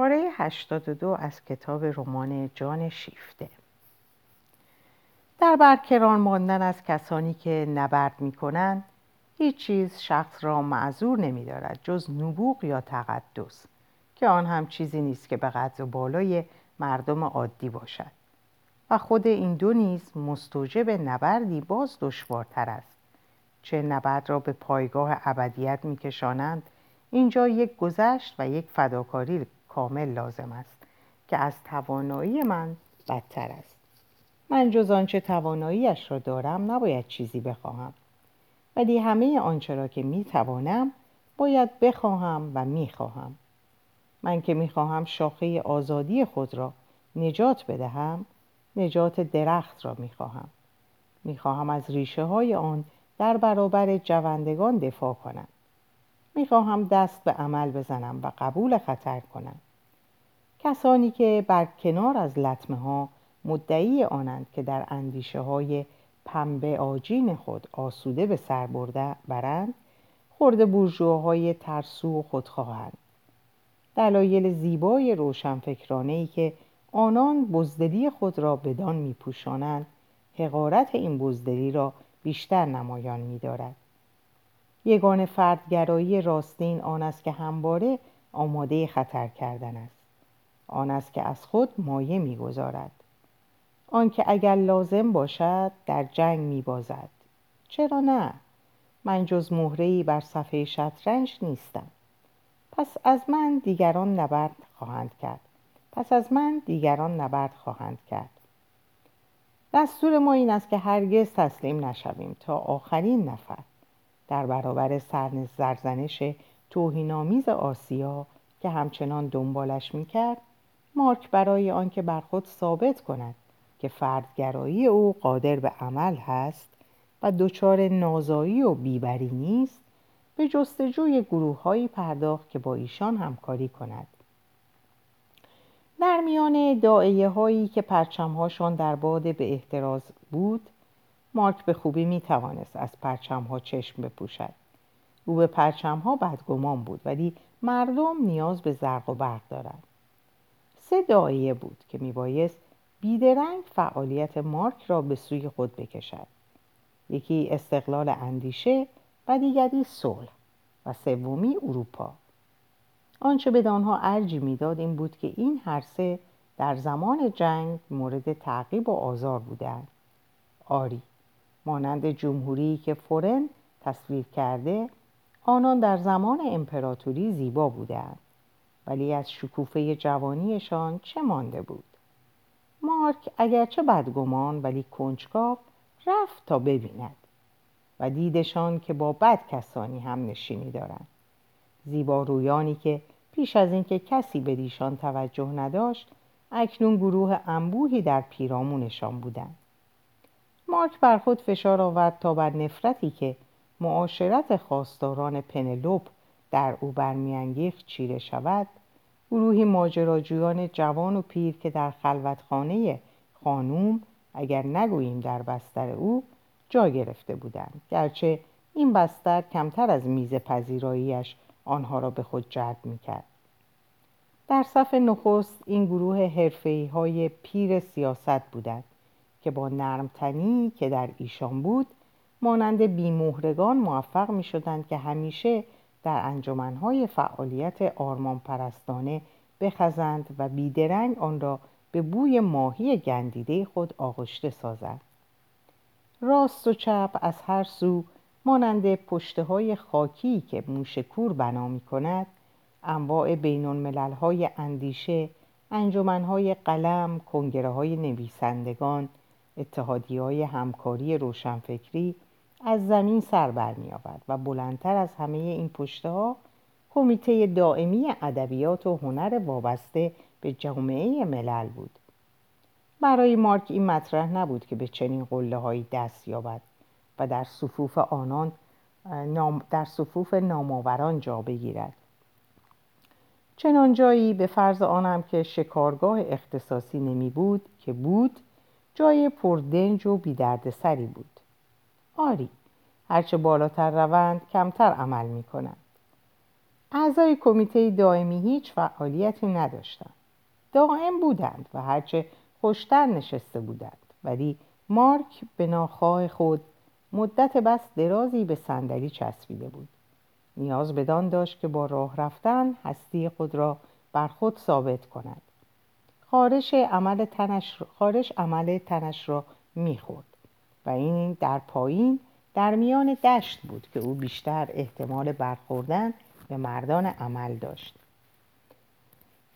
پاره 82 از کتاب رمان جان شیفته. در برکران ماندن از کسانی که نبرد می کنند هیچ چیز شخص را معذور نمی دارد جز نبوغ یا تقدس که آن هم چیزی نیست که به قدر بالای مردم عادی باشد. و خود این دو نیز مستوجب نبردی باز دشوارتر است. چه نبرد را به پایگاه ابدیت میکشانند اینجا یک گذشت و یک فداکاری کامل لازم است که از توانایی من بدتر است. من جز آنچه تواناییش را دارم نباید چیزی بخواهم. ولی همه آنچه را که می‌توانم باید بخواهم و می‌خواهم. من که می‌خواهم شاخه آزادی خود را نجات بدهم نجات درخت را می‌خواهم. می‌خواهم از ریشه های آن در برابر جوندگان دفاع کنم. می‌خواهم دست به عمل بزنم و قبول خطر کنم. کسانی که بر کنار از لطمه ها مدعی آنند که در اندیشه های پنبه آجین خود آسوده به سر برده برند خورده بورژواهای ترسو و خودخواهند. دلایل زیبای روشنفکرانه ای که آنان بزدلی خود را بدان میپوشانند حقارت این بزدلی را بیشتر نمایان میدارد. یگان فردگرایی راستین آن است که همواره آماده خطر کردن است. آن است که از خود مایه می‌گذارد. آنکه اگر لازم باشد در جنگ میبازد. چرا نه؟ من جز مهرهای بر صفحه شطرنج نیستم. پس از من دیگران نبرد خواهند کرد. پس از من دیگران نبرد خواهند کرد. دستور ما این است که هرگز تسلیم نشویم تا آخرین نفر. در برابر سرزنش توهینآمیز آسیا که همچنان دنبالش می‌کرد مارک برای آنکه بر خود ثابت کند که فردگرایی او قادر به عمل هست و دچار نازایی و بیبری نیست به جستجوی گروههایی پرداخت که با ایشان همکاری کند. در میان دائیه هایی که پرچم هاشون در باد به احتراز بود مارک به خوبی می توانست از پرچم ها چشم بپوشد. او به پرچم ها بدگمان بود ولی مردم نیاز به زرق و برق دارند. سه دائیه بود که می بایست بیدرنگ فعالیت مارک را به سوی خود بکشد. یکی استقلال اندیشه و دیگری صلح و سومی اروپا. آنچه به آنها ارجی می‌داد این بود که این هر سه در زمان جنگ مورد تعقیب و آزار بودند. آری مانند جمهوری که فورن تصویر کرده آنان در زمان امپراتوری زیبا بودند ولی از شکوفه جوانیشان چه مانده بود؟ مارک اگرچه بدگمان ولی کنجکاو رفت تا ببیند و دیدشان که با بد کسانی هم نشینی دارند. زیبارویانی که پیش از اینکه کسی به دیشان توجه نداشت اکنون گروه انبوهی در پیرامونشان بودند. مارک بر خود فشار آورد تا بر نفرتی که معاشرت خواستاران پنلوپ در او برمیانگیخت چیره شود گروهی ماجراجویان جوان و پیر که در خلوتخانه خانوم اگر نگوییم در بستر او جا گرفته بودند. گرچه این بستر کمتر از میز پذیراییش آنها را به خود جلب می‌کرد. در صف نخست این گروه حرفه‌ای های پیر سیاست بودند. که با نرمتنی که در ایشان بود مانند بیمهرگان موفق می شدند که همیشه در انجمنهای فعالیت آرمان پرستانه بخزند و بیدرنگ آن را به بوی ماهی گندیده خود آغشته سازند. راست و چپ از هر سو مانند پشته های خاکی که موشکور بنا می کند انواع بین های اندیشه های قلم کنگره های نویسندگان اتحادی های همکاری روشنفکری از زمین سر بر می و بلندتر از همه این پشته ها کمیته دائمی ادبیات و هنر وابسته به جامعه ملل بود. برای مارک این مطرح نبود که به چنین قله هایی دست یابد و در صفوف آنان در صفوف نامآوران جا بگیرد. چنان جایی به فرض آنم که شکارگاه اختصاصی نمی بود که بود جای پردنج و بیدردسری بود. آری هرچه بالاتر روند کمتر عمل می کنند اعضای کمیته دائمی هیچ فعالیتی نداشتند. دائم بودند و هرچه خوشتر نشسته بودند. ولی مارک به ناخواه خود مدت بس درازی به صندلی چسبیده بود. نیاز بدان داشت که با راه رفتن هستی خود را بر خود ثابت کند. خارش عمل تنش, خارش عمل تنش را می‌خورد. و این در پایین در میان دشت بود که او بیشتر احتمال برخوردن به مردان عمل داشت.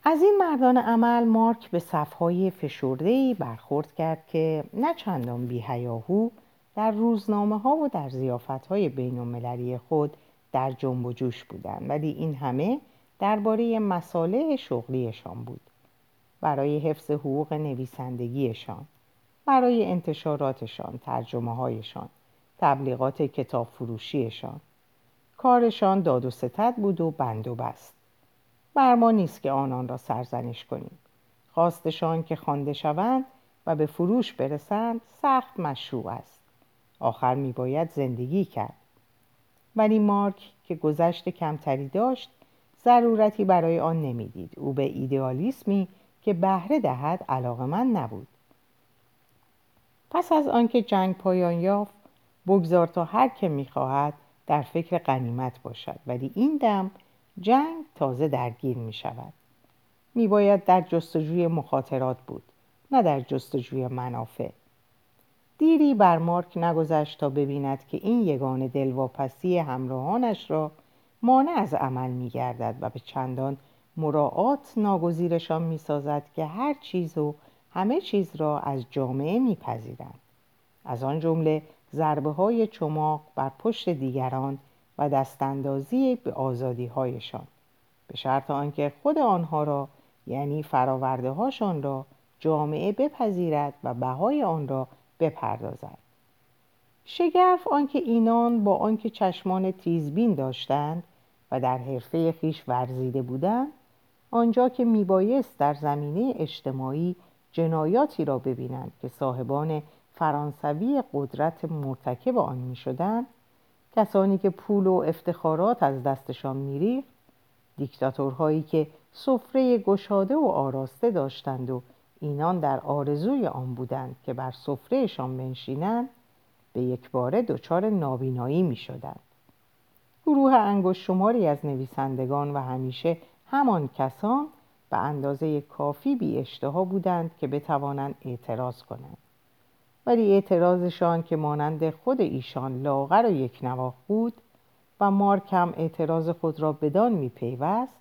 از این مردان عمل مارک به صفهای فشردهی برخورد کرد که نه چندان بیهیاهو در روزنامه ها و در زیافت های بین خود در جنب و جوش بودند ولی این همه درباره مساله شغلیشان بود. برای حفظ حقوق نویسندگیشان برای انتشاراتشان ترجمه هایشان تبلیغات کتاب فروشیشان کارشان داد و ستد بود و بند و بست. بر ما نیست که آنان را سرزنش کنیم. خواستشان که خوانده شوند و به فروش برسند سخت مشروع است. آخر میباید زندگی کرد. ولی مارک که گذشت کمتری داشت ضرورتی برای آن نمی‌دید. او به ایدئالیسمی که بهره دهد علاقه من نبود. پس از آنکه جنگ پایان یافت بگذار تا هر که می‌خواهد در فکر قنیمت باشد ولی این دم جنگ تازه درگیر می شود می باید در جستجوی مخاطرات بود نه در جستجوی منافع. دیری بر مارک نگذشت تا ببیند که این یگان دلواپسی همراهانش را مانع از عمل می گردد و به چندان مراعات ناگزیرشان می سازد که هر چیز و همه چیز را از جامعه میپذیرند. از آن جمله ضربه های چماق بر پشت دیگران و دستاندازی به آزادی هایشان به شرط آنکه خود آنها را یعنی فراورده هاشان را جامعه بپذیرد و بهای آن را بپردازد. شگرف آنکه اینان با آنکه چشمان تیزبین داشتند و در حرفه خیش ورزیده بودند آنجا که میبایست در زمینه اجتماعی جنایاتی را ببینند که صاحبان فرانسوی قدرت مرتکب آن می شدند کسانی که پول و افتخارات از دستشان میریخت دیکتاتورهایی که سفره گشاده و آراسته داشتند و اینان در آرزوی آن بودند که بر سفرهشان بنشینند به یک باره دچار نابینایی می شدند. گروه انگوش شماری از نویسندگان و همیشه همان کسان به اندازه کافی بی اشتها بودند که بتوانند اعتراض کنند. ولی اعتراضشان که مانند خود ایشان لاغر و یک نواخ بود و مارک هم اعتراض خود را بدان میپیوست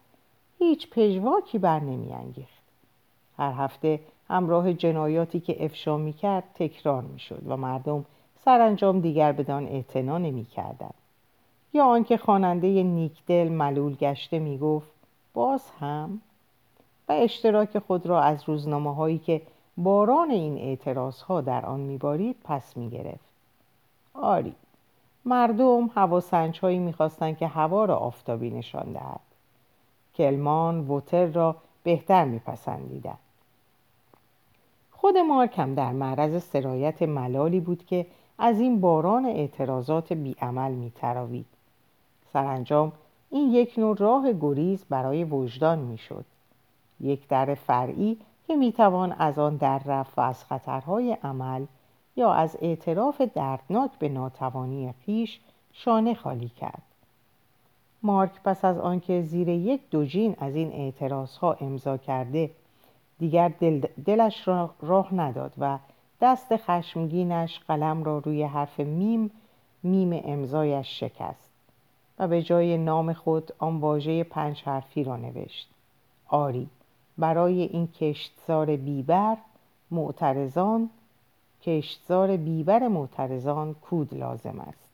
هیچ پژواکی بر نمیانگیخت. هر هفته همراه جنایاتی که افشا می‌کرد تکرار می‌شد و مردم سرانجام دیگر بدان اعتنا نمی‌کردند. یا آنکه خواننده نیکدل ملول گشته می‌گفت باز هم و اشتراک خود را از روزنامه هایی که باران این اعتراض ها در آن میبارید پس می‌گرفت. آری مردم هواسنج هایی می‌خواستند که هوا را آفتابی نشان دهد. کلمان ووتر را بهتر میپسندیدند. خود مارک هم در معرض سرایت ملالی بود که از این باران اعتراضات بیعمل میتراوید. سرانجام این یک نوع راه گریز برای وجدان می‌شد. یک در فرعی که می‌توان از آن در رفت و از خطرهای عمل یا از اعتراف دردناک به ناتوانی خیش شانه خالی کرد. مارک پس از آنکه زیر یک دوجین از این اعتراض ها امضا کرده دیگر دل دلش را راه نداد و دست خشمگینش قلم را روی حرف میم میم امضایش شکست. به جای نام خود آن واژه پنج حرفی را نوشت. آری برای این کشتزار بیبر معترضان کشتزار بیبر معترضان کود لازم است.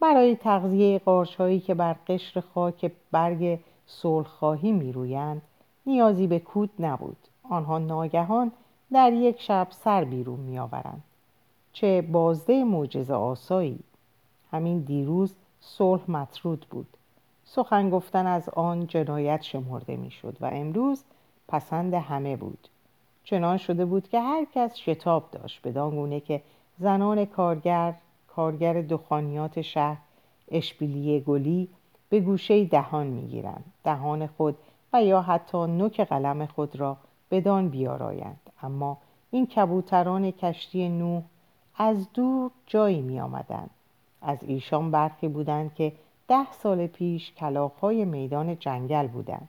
برای تغذیه قارچهایی که بر قشر خاک برگ صلحخواهی میرویند نیازی به کود نبود. آنها ناگهان در یک شب سر بیرون میآورند. چه بازده معجزه آسایی. همین دیروز صلح مطرود بود. سخن گفتن از آن جنایت شمرده می‌شد و امروز پسند همه بود. چنان شده بود که هر کس شتاب داشت بدان گونه که زنان کارگر کارگر دخانیات شهر اشبیلی گلی به گوشه دهان می‌گیرند دهان خود و یا حتی نوک قلم خود را بدان بیارایند. اما این کبوتران کشتی نوح از دور جایی می آمدند. از ایشان برخی بودند که ده سال پیش کلاخهای میدان جنگل بودند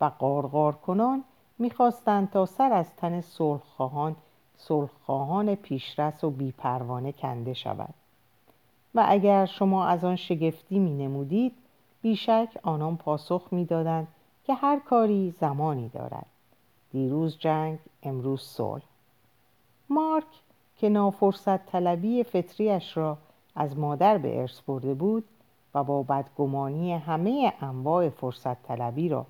و قارقار کنان می‌خواستند تا سر از تن صلحخواهان صلحخواهان پیشرس و بیپروانه کنده شود. و اگر شما از آن شگفتی می نمودید بیشک آنان پاسخ می‌دادند که هر کاری زمانی دارد. دیروز جنگ امروز صلح. مارک که نافرصت طلبی فطریش را از مادر به ارث برده بود و با بدگمانی همه انواع فرصت طلبی را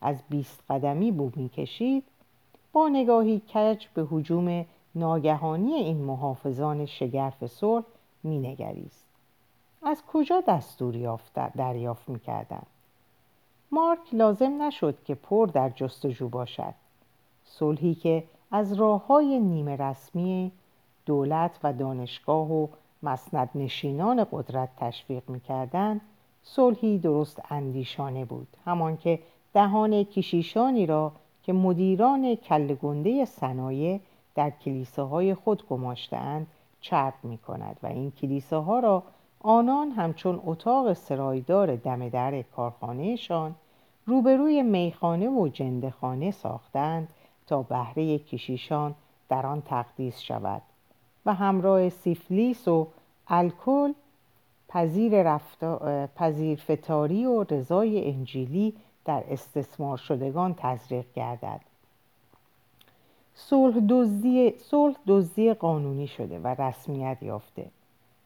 از بیست قدمی بو می‌کشید با نگاهی کج به حجوم ناگهانی این محافظان شگرف صلح مینگریست. از کجا دستور دریافت می‌کردند؟ مارک لازم نشد که پر در جستجو باشد. صلحی که از راه های نیمه رسمی دولت و دانشگاه و مسند نشینان قدرت تشویق می‌کردند صلحی درست اندیشانه بود. همان که دهان کشیشانی را که مدیران کلگنده صنایع در کلیساهای خود گماشتهاند چرب می کند و این کلیساها را آنان همچون اتاق سرایدار دم در کارخانهشان روبروی میخانه و جندخانه ساختند تا بهره کشیشان در آن تقدیس شود. و همراه سیفلیس و الکل پذیر, پذیر فتاری و رضای انجیلی در استثمار شدگان تزریق گردد. صلح دزدی صلح دزدی قانونی شده و رسمیت یافته.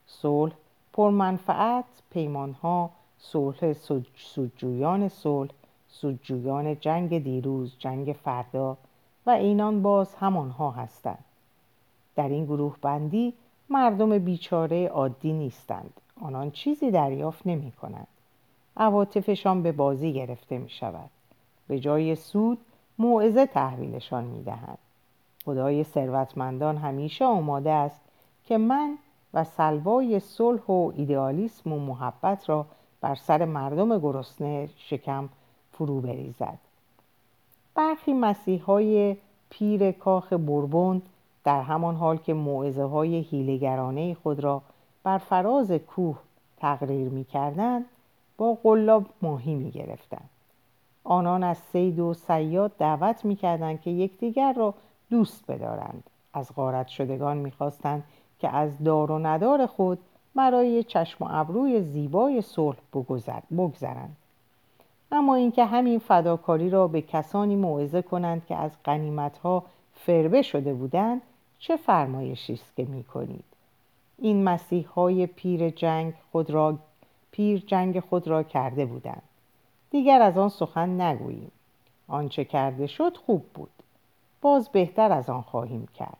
صلح پرمنفعت پیمانها صلح سودجویان صلح سودجویان جنگ دیروز جنگ فردا و اینان باز همانها هستند. در این گروه بندی مردم بیچاره عادی نیستند. آنان چیزی دریافت نمی کنند عواطفشان به بازی گرفته می شود به جای سود موعظه تحویلشان می دهند خدای ثروتمندان همیشه آماده است که من و سلوای صلح و ایدئالیسم و محبت را بر سر مردم گرسنه شکم فرو بریزد. برخی مسیح های پیر کاخ بربون در همان حال که معزه های هیلگرانه خود را بر فراز کوه تقریر می کردن با قلاب ماهی می گرفتن. آنان از سید و سیاد دعوت می کردن که یکدیگر را دوست بدارند از غارت شدگان می‌خواستند که از دار و ندار خود برای چشم و ابروی زیبای صلح بگذرند اما اینکه همین فداکاری را به کسانی موعظه کنند که از قنیمتها فربه شده بودند فرمایشی است که می‌کنید؟ این مسیح های پیر جنگ خود را پیر جنگ خود را کرده بودند. دیگر از آن سخن نگوییم. آنچه کرده شد خوب بود. باز بهتر از آن خواهیم کرد.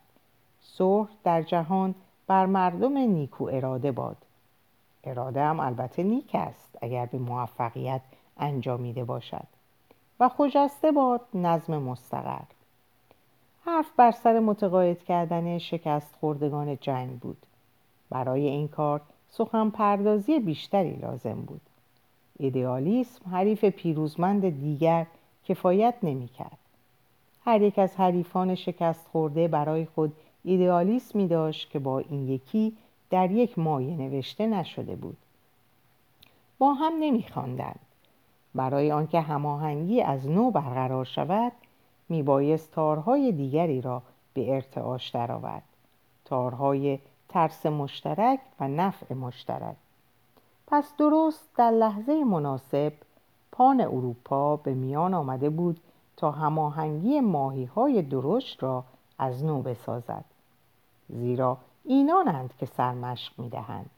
صلح در جهان بر مردم نیکو اراده باد. اراده هم البته نیک است اگر به موفقیت انجامیده باشد. و خجسته باد نظم مستقر. حرف بر سر متقاعد کردن شکست خوردگان جنگ بود. برای این کار سخن پردازی بیشتری لازم بود. ایدئالیسم حریف پیروزمند دیگر کفایت نمی کرد. هر یک از حریفان شکست خورده برای خود ایدئالیسمی داشت که با این یکی در یک مایه نوشته نشده بود. با هم نمیخواندند برای آنکه هماهنگی از نو برقرار شود میبایست تارهای دیگری را به ارتعاش درآورد. تارهای ترس مشترک و نفع مشترک. پس درست در لحظه مناسب پان اروپا به میان آمده بود تا هماهنگی ماهی های درشت را از نو بسازد. زیرا اینانند که سرمشق می دهند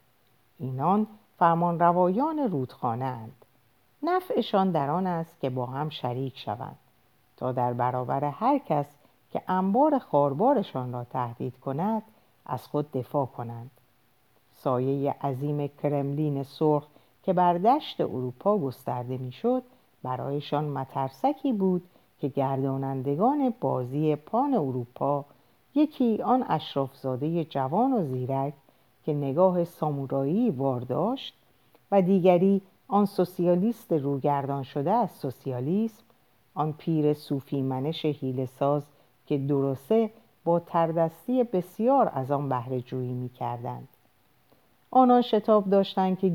اینان فرمان روایان رودخانه اند نفعشان در آن است که با هم شریک شوند. تا در برابر هر کس که انبار خاربارشان را تهدید کند از خود دفاع کنند. سایه عظیم کرملین سرخ که بر دشت اروپا گسترده می‌شد برایشان مترسکی بود که گردانندگان بازی پان اروپا یکی آن اشرافزاده جوان و زیرک که نگاه سامورایی وارداشت و دیگری آن سوسیالیست روگردان شده از سوسیالیسم آن پیر صوفی منش حیل ساز که درسته با تردستی بسیار از آن بهره جویی می کردند. آنان شتاب داشتند که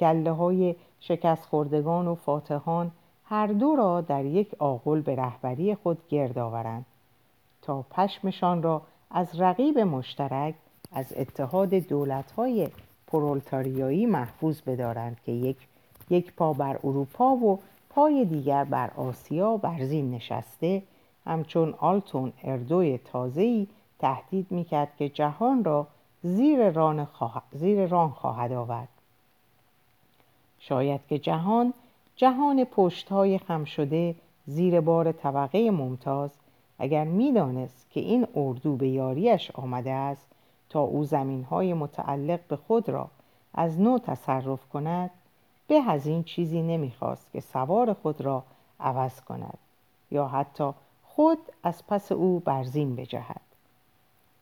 گله های شکست خوردگان و فاتحان هر دو را در یک آغل به رهبری خود گرد آورند تا پشمشان را از رقیب مشترک از اتحاد دولت‌های پرولتاریایی محفوظ بدارند که یک یک پا بر اروپا و پای دیگر بر آسیا بر زین نشسته همچون آلتون اردوی تازه‌ای تهدید می‌کرد که جهان را زیر ران, زیر ران خواهد آورد. شاید که جهان جهان پشتهای خم شده زیر بار طبقه ممتاز اگر می‌دانست که این اردو به یاریش آمده است تا او زمینهای متعلق به خود را از نو تصرف کند به از این چیزی نمی‌خواست که سوار خود را عوض کند یا حتی خود از پس او برزین بجهد.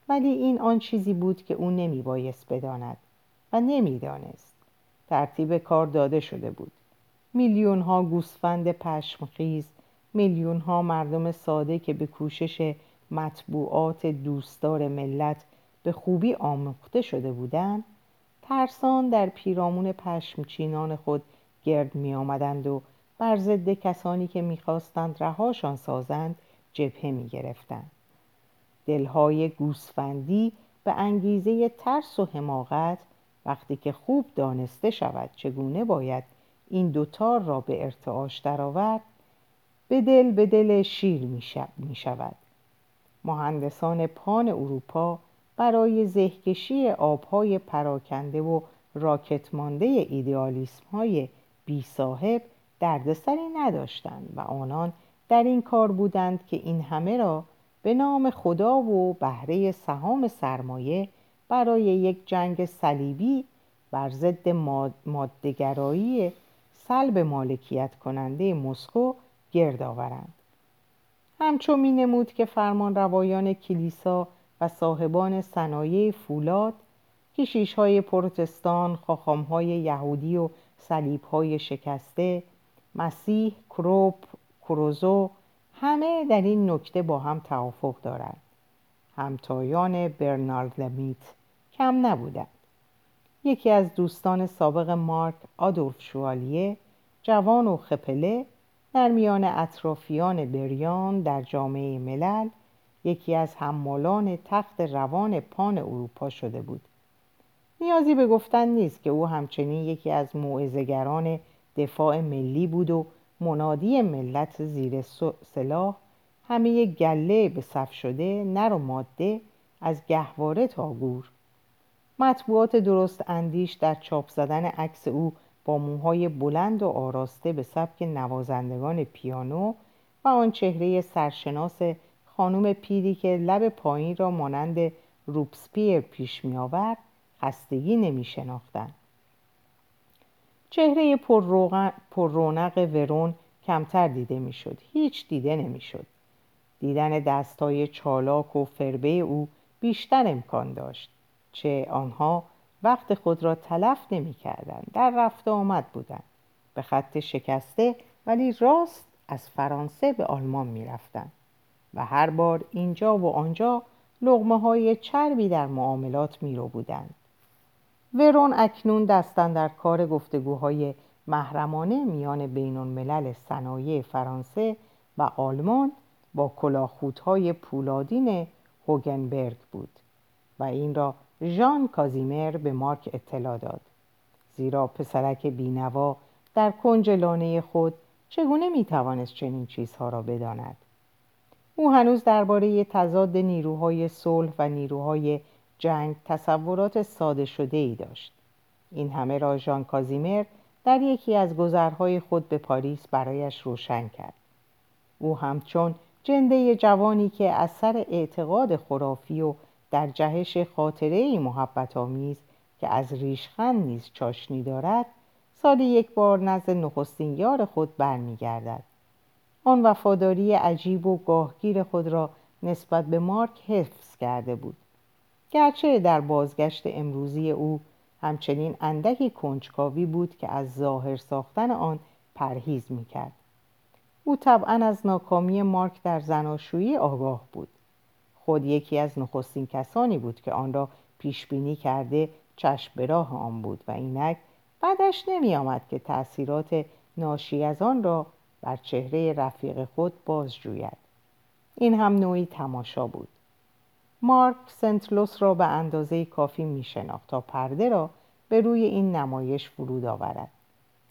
ولی این آن چیزی بود که او نمیبایست بداند و نمی‌دانست. ترتیب کار داده شده بود. میلیون ها گوسفند پشمخیز میلیون ها مردم ساده که به کوشش مطبوعات دوستدار ملت به خوبی آموخته شده بودند ترسان در پیرامون پشمچینان خود گرد می آمدند و بر ضد کسانی که می‌خواستند رهاشان سازند جبهه می گرفتند. دلهای گوسفندی به انگیزه ترس و حماقت وقتی که خوب دانسته شود چگونه باید این دوتار را به ارتعاش درآورد به دل به دل شیر می شود مهندسان پان اروپا برای زهکشی آبهای پراکنده و راکت مانده ایدئالیسم های بی صاحب دردسری نداشتند و آنان در این کار بودند که این همه را به نام خدا و بهره سهام سرمایه برای یک جنگ صلیبی بر ضد مادهگرایی سلب مالکیت کننده مسکو گرد آورند. همچون می نمود که فرمان روایان کلیسا و صاحبان صنایع فولاد کشیش های پروتستان، خاخام های یهودی و صلیب های شکسته، مسیح، کروپ، کروزو همه در این نکته با هم توافق دارند. همتایان برنارد لمیت کم نبودند. یکی از دوستان سابق مارک آدولف شوالیه جوان و خپله در میان اطرافیان بریان در جامعه ملل یکی از حمالان تخت روان پان اروپا شده بود. نیازی به گفتن نیست که او همچنین یکی از موعظهگران دفاع ملی بود و منادی ملت زیر سلاح همه گله به صف شده نر و ماده از گهواره تا گور. مطبوعات درست اندیش در چاپ زدن عکس او با موهای بلند و آراسته به سبک نوازندگان پیانو و آن چهره سرشناس خانم پیری که لب پایین را مانند روبسپیر پیش می آورد خستگی نمی شناختن. چهره پر رونق ورون کمتر دیده می شد. هیچ دیده نمی شد. دیدن دستای چالاک و فربه او بیشتر امکان داشت. چه آنها وقت خود را تلف نمی کردن. در رفت آمد بودند. به خط شکسته ولی راست از فرانسه به آلمان می رفتن. و هر بار اینجا و آنجا لغمه های چربی در معاملات می رو بودند. ورون اکنون دستن در کار گفتگوهای محرمانه میان بین الملل صنایع فرانسه و آلمان با کلاخودهای پولادین هوگنبرگ بود و این را ژان کازیمر به مارک اطلاع داد زیرا پسرک بینوا در کنج لانه خود چگونه می‌توانست چنین چیزها را بداند او هنوز درباره تضاد نیروهای صلح و نیروهای جنگ تصورات ساده شده ای داشت. این همه را ژان کازیمر در یکی از گذرهای خود به پاریس برایش روشن کرد. او همچون جنده جوانی که از سر اعتقاد خرافی و در جهش خاطره ای محبت آمیز که از ریشخند نیز چاشنی دارد سالی یک بار نزد نخستین یار خود برمیگردد. آن وفاداری عجیب و گاهگیر خود را نسبت به مارک حفظ کرده بود. گرچه در بازگشت امروزی او همچنین اندکی کنجکاوی بود که از ظاهر ساختن آن پرهیز می‌کرد. او طبعا از ناکامی مارک در زناشویی آگاه بود. خود یکی از نخستین کسانی بود که آن را پیش بینی کرده چشم به راه آن بود و اینک بعدش نمی آمد که تأثیرات ناشی از آن را بر چهره رفیق خود باز جوید این هم نوعی تماشا بود. مارک سنتلوس را به اندازه کافی می شناخت تا پرده را به روی این نمایش فرود آورد.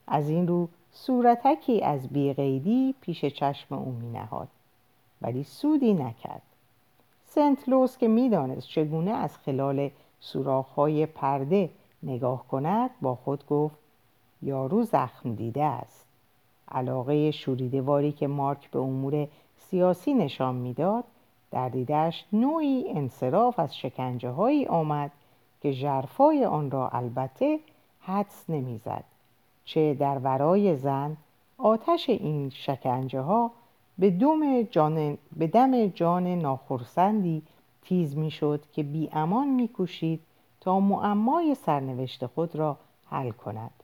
از این رو صورتکی از بیقیدی پیش چشم او می نهاد ولی سودی نکرد. سنت لوس که می‌دانست چگونه از خلال سوراخ‌های پرده نگاه کند با خود گفت یارو زخم دیده است. علاقه شوریدواری که مارک به امور سیاسی نشان می‌داد در دیدش نوعی انصراف از شکنجه هایی آمد که جرفای آن را البته حدس نمی‌زد چه در ورای زن آتش این شکنجه ها به, دم جان، به دم جان ناخرسندی تیز می‌شد که بی امان میکوشید تا معمای سرنوشت خود را حل کند.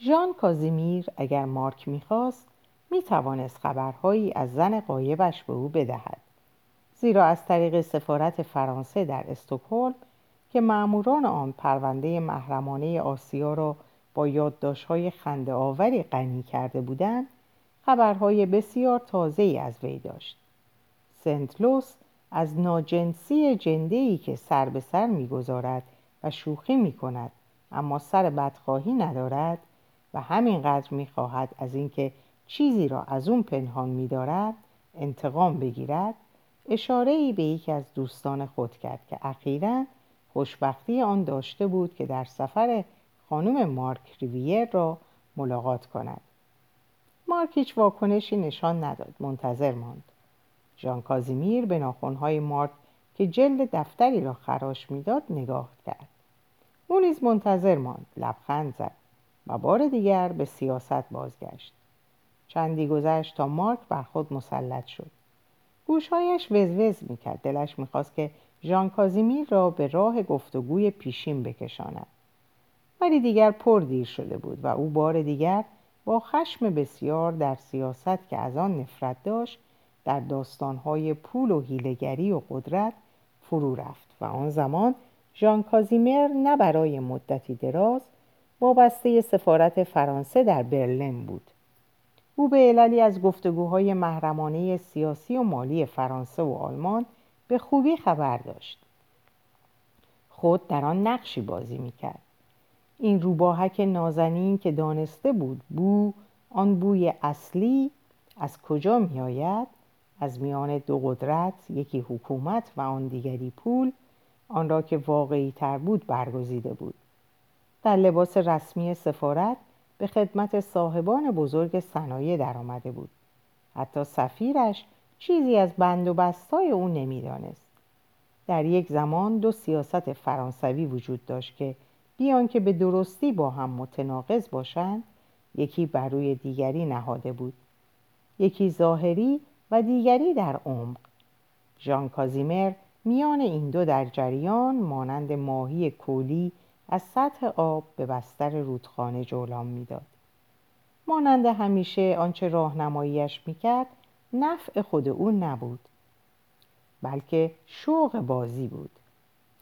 ژان کازیمیر اگر مارک می‌خواست می‌توانست خبرهایی از زن قایبش به او بدهد. زیرا از طریق سفارت فرانسه در استکهلم که معموران آن پرونده محرمانه آسیا را با یادداشت‌های خنده آوری غنی کرده بودند خبرهای بسیار تازه ای از وی داشت. سنت لوس از ناجنسی جندهی که سر به سر می‌گذارد و شوخی می کند اما سر بدخواهی ندارد و همینقدر می‌خواهد از اینکه چیزی را از اون پنهان میدارد انتقام بگیرد اشاره ای به یکی از دوستان خود کرد که اخیرا خوشبختی آن داشته بود که در سفر خانم مارک ریویر را ملاقات کند. مارک هیچ واکنشی نشان نداد منتظر ماند. ژان کازیمیر به ناخونهای مارک که جلد دفتری را خراش می‌داد نگاه کرد. او نیز منتظر ماند لبخند زد. و بار دیگر به سیاست بازگشت. چندی گذشت تا مارک بر خود مسلط شد. گوشهایش وزوز می‌کرد. دلش می‌خواست که ژان کازیمیر را به راه گفتگوی پیشین بکشاند. ولی دیگر پر دیر شده بود و او بار دیگر با خشم بسیار در سیاست که از آن نفرت داشت در داستانهای پول و هیلگری و قدرت فرو رفت و آن زمان ژان کازیمر نه برای مدتی دراز وابسته سفارت فرانسه در برلین بود. او به عللی از گفتگوهای محرمانه سیاسی و مالی فرانسه و آلمان به خوبی خبر داشت. خود در آن نقشی بازی می‌کرد. این روباهک نازنین که دانسته بود بو آن بوی اصلی از کجا می آید؟ از میان دو قدرت یکی حکومت و آن دیگری پول آن را که واقعی تر بود برگزیده بود. در لباس رسمی سفارت به خدمت صاحبان بزرگ صنایع درآمده بود. حتی سفیرش چیزی از بند و بستای او نمی‌دانست. در یک زمان دو سیاست فرانسوی وجود داشت که بیان که به درستی با هم متناقض باشند یکی بر روی دیگری نهاده بود. یکی ظاهری و دیگری در عمق. ژان کازیمر میان این دو در جریان مانند ماهی کولی از سطح آب به بستر رودخانه جولان می‌داد. مانند همیشه آنچه راهنماییش می‌کرد نفع خود او نبود بلکه شوق بازی بود.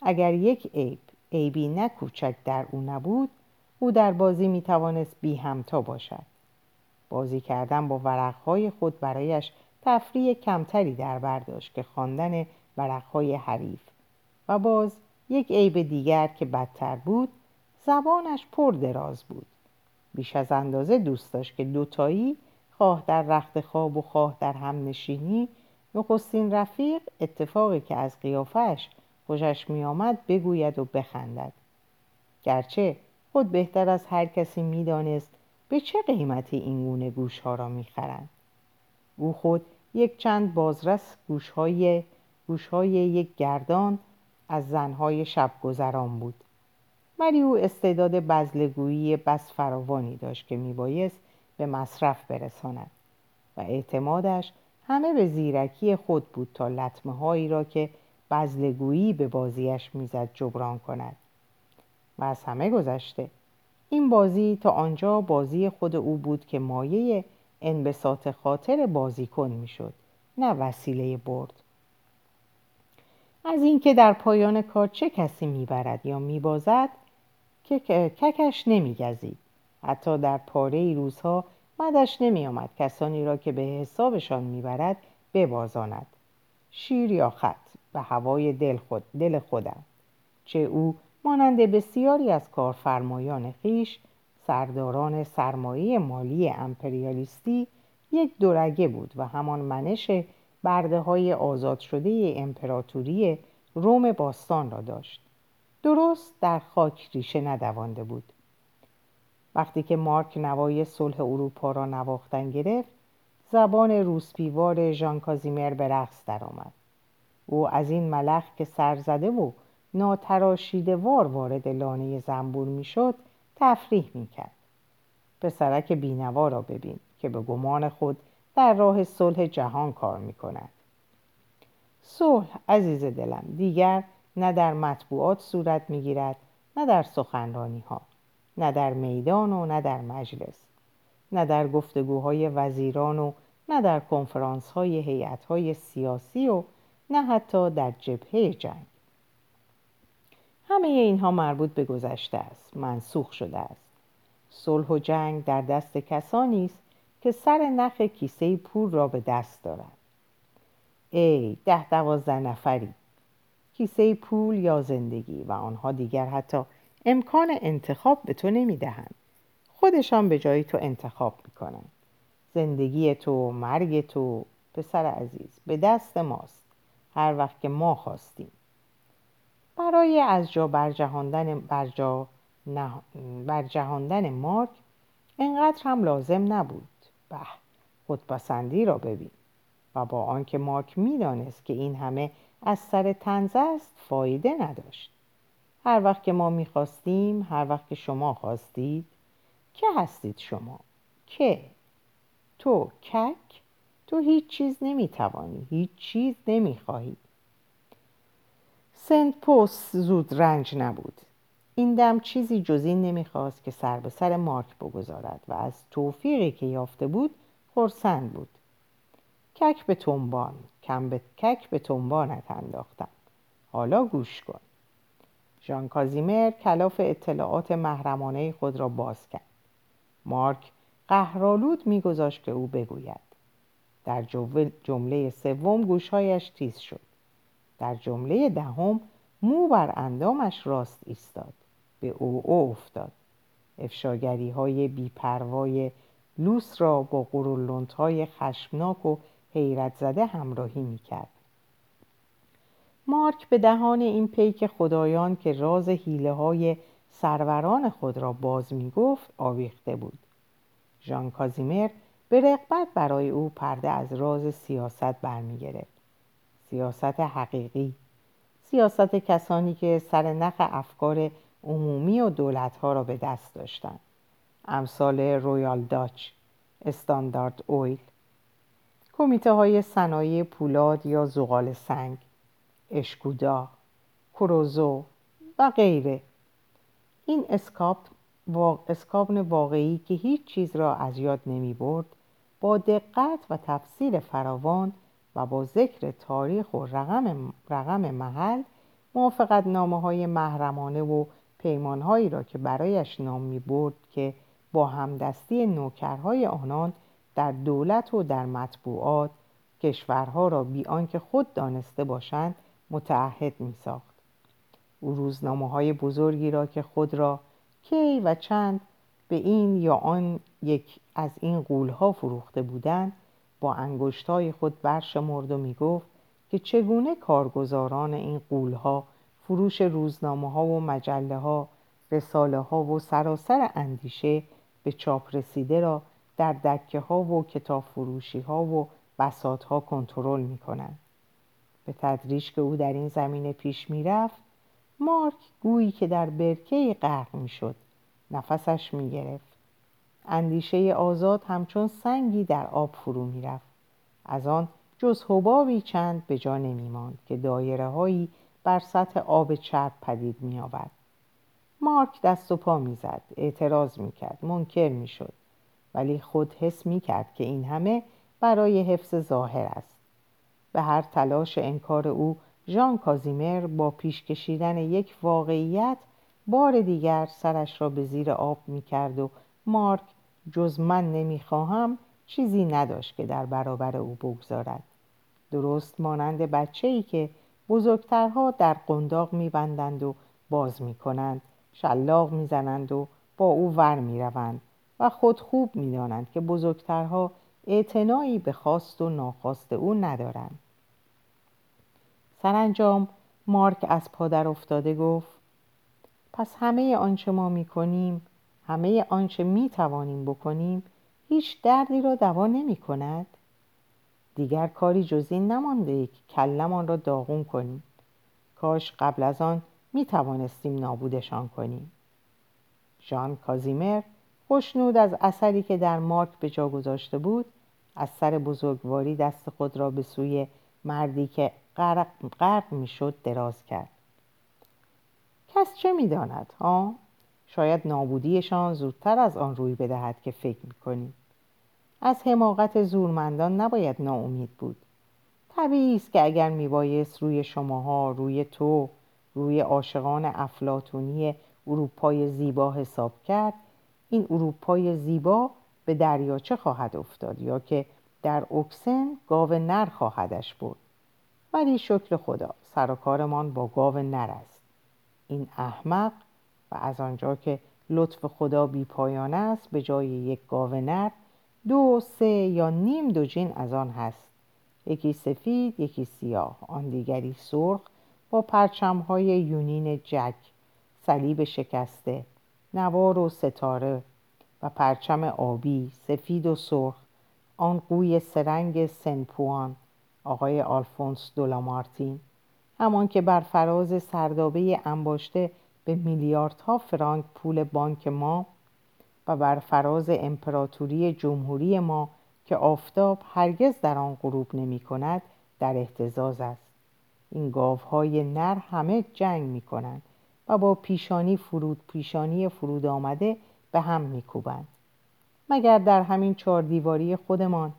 اگر یک عیب عیبی نه کوچک در او نبود او در بازی می توانست بی همتا باشد. بازی کردن با ورقهای خود برایش تفریح کمتری در برداشت که خواندن ورقهای حریف و باز یک عیب دیگر که بدتر بود زبانش پر دراز بود. بیش از اندازه دوست داشت که دوتایی خواه در رخت خواب و خواه در هم نشینی نخستین رفیق اتفاقی که از قیافش خوشش میآمد بگوید و بخندد. گرچه خود بهتر از هر کسی می‌دانست به چه قیمتی این گونه گوشها را می‌خرند. او خود یک چند بازرس گوشهای, گوشهای یک گردان از زنهای شبگذران بود. ولی او استعداد بزلگویی بس فراوانی داشت که میبایست به مصرف برساند و اعتمادش همه به زیرکی خود بود تا لطمه هایی را که بزلگویی به بازیش می‌زد جبران کند. و از همه گذشته این بازی تا آنجا بازی خود او بود که مایه انبساط خاطر بازیکن می‌شد نه وسیله برد. از اینکه در پایان کار چه کسی می‌برد یا میبازد که ککش نمیگزید. حتی در پاره روزها بعدش نمیآمد کسانی را که به حسابشان می‌برد ببازاند. شیر یا خط به هوای دل, خود، دل خودم. چه او مانند بسیاری از کارفرمایان خیش سرداران سرمایه مالی امپریالیستی یک دورگه بود و همان منش برده های آزاد شده امپراتوری روم باستان را داشت. درست در خاک ریشه ندوانده بود. وقتی که مارک نوای صلح اروپا را نواختن گرفت زبان روسپیوار ژان کازیمر به رقص درآمد. او از این ملخ که سرزده و ناتراشیده وار وارد لانه زنبور می‌شد تفریح می‌کرد. پسرک بینوا را ببین که به گمان خود در راه صلح جهان کار می‌کند. صلح عزیز دلم دیگر نه در مطبوعات صورت می‌گیرد نه در سخنرانی ها نه در میدان و نه در مجلس نه در گفتگوهای وزیران و نه در کنفرانس های هیئت های سیاسی و نه حتی در جبهه جنگ. همه اینها مربوط به گذشته است منسوخ شده است. صلح و جنگ در دست کسانی است که سر نخ کیسه پول را به دست دارند ای ده دوازده نفری کیسه پول یا زندگی و آنها دیگر حتی امکان انتخاب به تو نمی‌دهند. خودشان به جای تو انتخاب می‌کنند. زندگی تو مرگ تو پسر عزیز به دست ماست. هر وقت که ما خواستیم. برای از جا برجهاندن برجا برجهاندن مارک انقدر هم لازم نبود. به خودپسندی را ببین. و با آنکه مارک می‌دانست که این همه از سر تنزه است فایده نداشت. هر وقت که ما می‌خواستیم هر وقت که شما خواستید که هستید شما؟ که؟ تو کک؟ تو هیچ چیز نمی‌توانی هیچ چیز نمی‌خواهی. سنت پوست زود رنج نبود. این دم چیزی جز این نمی‌خواست که سر به سر مارک بگذارد و از توفیقی که یافته بود خرسند بود. کک به تنبان کم به کک به تنبانت انداختم. حالا گوش کن. ژان کازیمر کلاف اطلاعات محرمانه خود را باز کرد. مارک قهرالود میگذاشت که او بگوید. در جمله سوم گوشهایش تیز شد. در جمله دهم مو بر اندامش راست ایستاد. به او او افتاد. افشاگری های بیپروای لوس را با قرولنت های خشمناک و حیرت زده همراهی می‌کرد. مارک به دهان این پیک خدایان که راز حیله های سروران خود را باز می گفت آویخته بود. ژان کازیمر به رقبت برای او پرده از راز سیاست برمی گرفت سیاست حقیقی. سیاست کسانی که سر نخ افکار عمومی و دولتها را به دست داشتند امثال رویال داچ استاندارد اویل کمیته های صنایع پولاد یا زغال سنگ اشکودا کروزو و غیره. این اسکاپ اسکابن واقعی که هیچ چیز را از یاد نمی برد با دقت و تفصیل فراوان و با ذکر تاریخ و رقم, رقم محل موافقت نامه های محرمانه و پیمانهایی را که برایش نام می برد که با همدستی نوکرهای آنان در دولت و در مطبوعات کشورها را بی آنکه خود دانسته باشند متعهد می ساخت. او روزنامه های بزرگی را که خود را کی و چند به این یا آن یک از این قولها فروخته بودند با انگشتای خود برشمرد و می گفت که چگونه کارگزاران این قولها فروش روزنامه ها و مجله ها رساله ها و سراسر اندیشه به چاپ رسیده را در دکه ها و کتاب فروشی ها و بساط ها کنترل می کنند. به تدریج که او در این زمینه پیش می رفت مارک گویی که در برکه غرق می شد نفسش می گرفت اندیشه آزاد همچون سنگی در آب فرو می رفت از آن جز حبابی چند به جا نمی ماند که دایره هایی بر سطح آب چرب پدید می آورد مارک دست و پا می‌زد اعتراض می‌کرد منکر می‌شد. ولی خود حس می‌کرد که این همه برای حفظ ظاهر است. به هر تلاش انکار او ژان کازیمر با پیش کشیدن یک واقعیت بار دیگر سرش را به زیر آب می‌کرد و مارک جز من نمی‌خواهم چیزی نداشت که در برابر او بگذارد. درست مانند بچه ای که بزرگترها در قنداق میبندند و باز می‌کنند شلاق می‌زنند و با او ور می‌روند و خود خوب می‌دانند که بزرگترها اعتنایی به خواست و ناخواست او ندارند. سرانجام مارک از پادر افتاده گفت پس همه آنچه ما می‌کنیم همه آنچه می‌توانیم بکنیم هیچ دردی را دوا نمی کند دیگر کاری جز این نمانده که کلمان را داغون کنیم. کاش قبل از آن می توانستیم نابودشان کنیم. ژان کازیمر خوشنود از اثری که در مارک به جا گذاشته بود از سر بزرگواری دست خود را به سوی مردی که غرق, غرق می‌شد دراز کرد. کس چه می‌داند ها شاید نابودیشان زودتر از آن روی بدهد که فکر می‌کنیم از حماقت زورمندان نباید ناامید بود. طبیعی است که اگر میبایست روی شماها روی تو روی عاشقان افلاتونی اروپای زیبا حساب کرد این اروپای زیبا به دریاچه خواهد افتاد یا که در اکسن گاو نر خواهدش بود ولی شکر خدا سرکارمان با گاو نر است. این احمق و از آنجا که لطف خدا بی پایان است به جای یک گاو نر دو سه یا نیم دوجین از آن هست. یکی سفید یکی سیاه. آن دیگری سرخ با پرچمهای یونین جک. صلیب شکسته نوار و ستاره و پرچم آبی سفید و سرخ. آن قوی سرنگ سنپوان آقای آلفونس دولامارتین. همان که بر فراز سردابه انباشته به میلیاردها فرانک پول بانک ما و بر فراز امپراتوری جمهوری ما که آفتاب هرگز در آن غروب نمی کند در احتزاز است این گاوهای نر همه جنگ می کنند و با پیشانی فرود پیشانی فرود آمده به هم می کوبند. مگر در همین چهار دیواری خودمان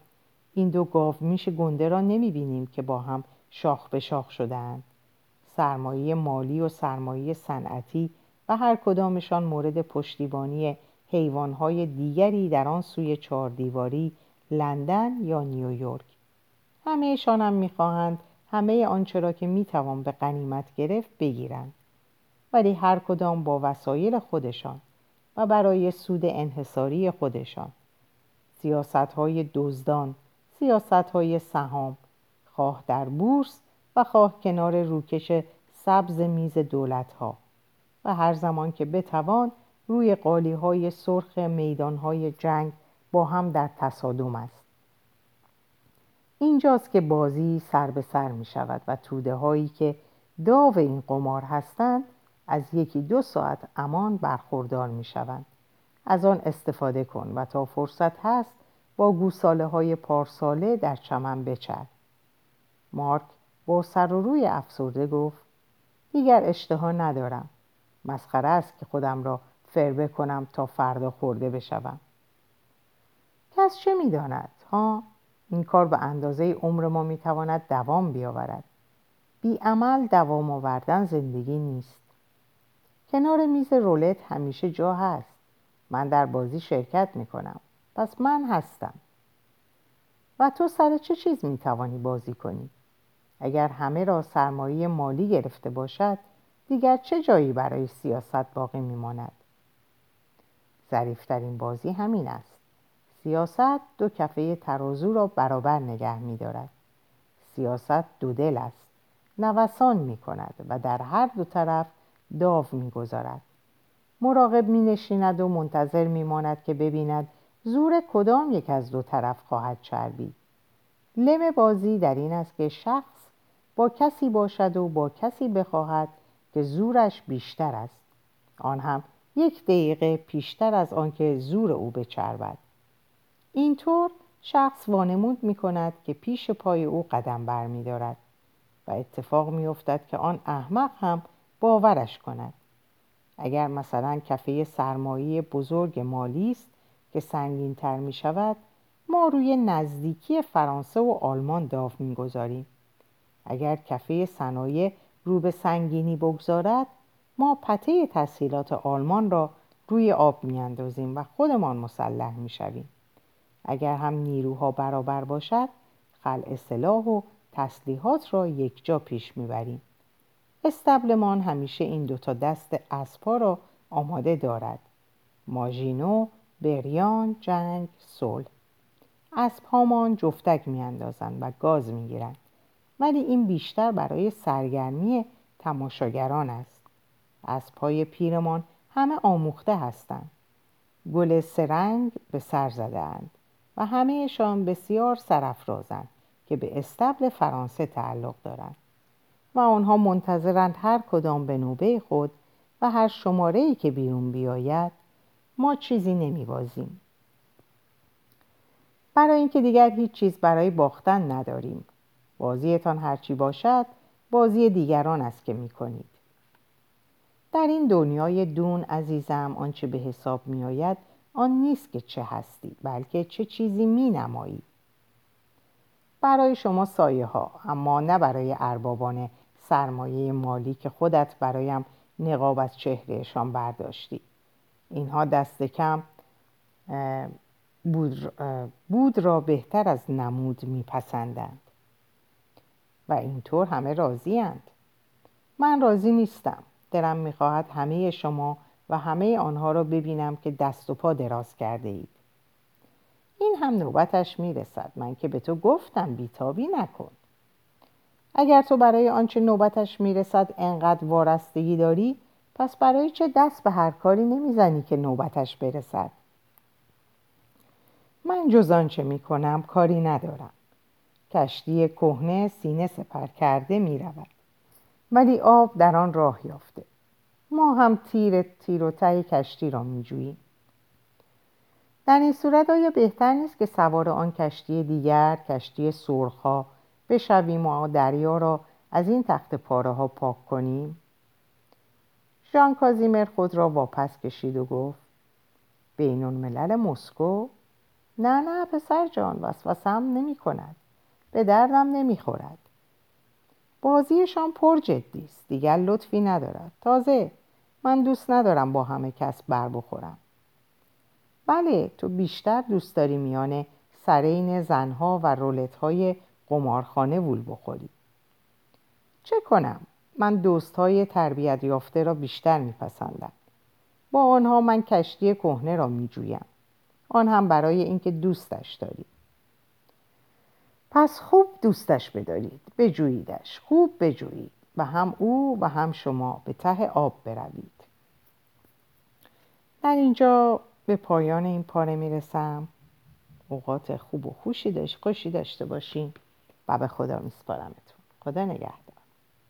این دو گاو میش گنده را نمی بینیم که با هم شاخ به شاخ شدهاند سرمایه مالی و سرمایه صنعتی و هر کدامشان مورد پشتیبانی حیوانهای دیگری در آن سوی چهار دیواری لندن یا نیویورک. همهشان هم می‌خواهند همه آنچه را که می‌توان به قنیمت گرفت بگیرند. ولی هر کدام با وسایل خودشان و برای سود انحصاری خودشان. سیاست های دزدان سیاست های سهام خواه در بورس و خواه کنار روکش سبز میز دولت ها و هر زمان که بتوان روی قالی های سرخ میدان های جنگ با هم در تصادم است. اینجاست که بازی سر به سر می شود و توده هایی که داو این قمار هستند از یکی دو ساعت امان برخوردار می شوند از آن استفاده کن و تا فرصت هست با گوساله های پارساله در چمن بچر مارک با سر و روی افسرده گفت دیگر اشتها ندارم. مسخره است که خودم را فربه کنم تا فردا خورده بشوم. کس چه می‌داند ها؟ این کار به اندازه عمر ما می‌تواند دوام بیاورد. بی عمل دوام آوردن زندگی نیست. کنار میز رولت همیشه جا هست. من در بازی شرکت می‌کنم. پس من هستم. و تو سر چه چیز می‌توانی بازی کنی؟ اگر همه را سرمایه مالی گرفته باشد دیگر چه جایی برای سیاست باقی میماند؟ ظریفترین بازی همین است. سیاست دو کفه ترازو را برابر نگه میدارد. سیاست دو دل است. نوسان می کند و در هر دو طرف داو می‌گذارد. مراقب می نشیند و منتظر می ماند که ببیند زور کدام یک از دو طرف خواهد چربید. لم بازی در این است که شخص با کسی باشد و با کسی بخواهد که زورش بیشتر است. آن هم یک دقیقه پیشتر از آنکه زور او بچربد. اینطور شخص وانمود می کند که پیش پای او قدم بر می دارد و اتفاق می افتد که آن احمق هم باورش کند. اگر مثلا کفه سرمایه بزرگ مالی است که سنگین تر می شود ما روی نزدیکی فرانسه و آلمان داو می‌گذاریم. اگر کفه صنایع رو به سنگینی بگذارد ما پته تسهیلات آلمان را روی آب میاندازیم و خودمان مسلح می‌شویم. اگر هم نیروها برابر باشد خلع سلاح و تسلیحات را یک جا پیش می‌بریم. استبلمان همیشه این دوتا دست اسبها را آماده دارد. ماژینو بریان جنگ صلح. اسبهامان جفتک میاندازند و گاز می‌گیرند. ولی این بیشتر برای سرگرمی تماشاگران است. اسبهای پیرمان همه آموخته هستند. گل سرنگ به سر زدهاند و همهشان بسیار سرافرازند که به استبل فرانسه تعلق دارند و آنها منتظرند هر کدام به نوبه خود و هر شماره ای که بیرون بیاید ما چیزی نمیبازیم. برای اینکه دیگر هیچ چیز برای باختن نداریم. بازیتان هرچی باشد بازی دیگران است که می‌کنید. در این دنیای دون عزیزم آنچه به حساب میآید آن نیست که چه هستی بلکه چه چیزی می نمایی برای شما سایه ها اما نه برای اربابان سرمایه مالی که خودت برایم نقاب از چهرهشان برداشتی. اینها دست کم بود, بود را بهتر از نمود میپسندند. و اینطور همه راضی هند. من راضی نیستم. دلم می‌خواهد همه شما و همه آنها را ببینم که دست و پا دراز کرده اید. این هم نوبتش می‌رسد. من که به تو گفتم بیتابی نکن. اگر تو برای آنچه نوبتش می‌رسد انقدر وارستگی داری پس برای چه دست به هر کاری نمی‌زنی که نوبتش برسد؟ من جز آنچه می‌کنم کاری ندارم. کشتی کهنه سینه سپر کرده می‌رود. ولی آب در آن راه یافته. ما هم تیر تیر و ته کشتی را میجوییم. در این صورت آیا بهتر نیست که سوار آن کشتی دیگر کشتی سرخا بشویم و دریا را از این تخت پاره ها پاک کنیم؟ ژان کازیمر خود را واپس کشید و گفت بین الملل مسکو نه نه پسر جان وسوسم نمی کند به دردم نمی خورد بازیشان پر جدی است. دیگر لطفی ندارد. تازه من دوست ندارم با همه کس بر بخورم. بله تو بیشتر دوست داری میان سرین زنها و رولت های قمارخانه وول بخوری. چه کنم؟ من دوست های تربیت یافته را بیشتر میپسندم. با آنها من کشتی کهنه را میجویم. آن هم برای اینکه دوستش داری پس خوب دوستش بدارید بجوییدش. خوب بجویید و هم او و هم شما به ته آب بروید. در اینجا به پایان این پاره می‌رسم. اوقات خوب و خوشی داشت خوشی داشته باشین و به خدا میسپارمتون. خدا نگهد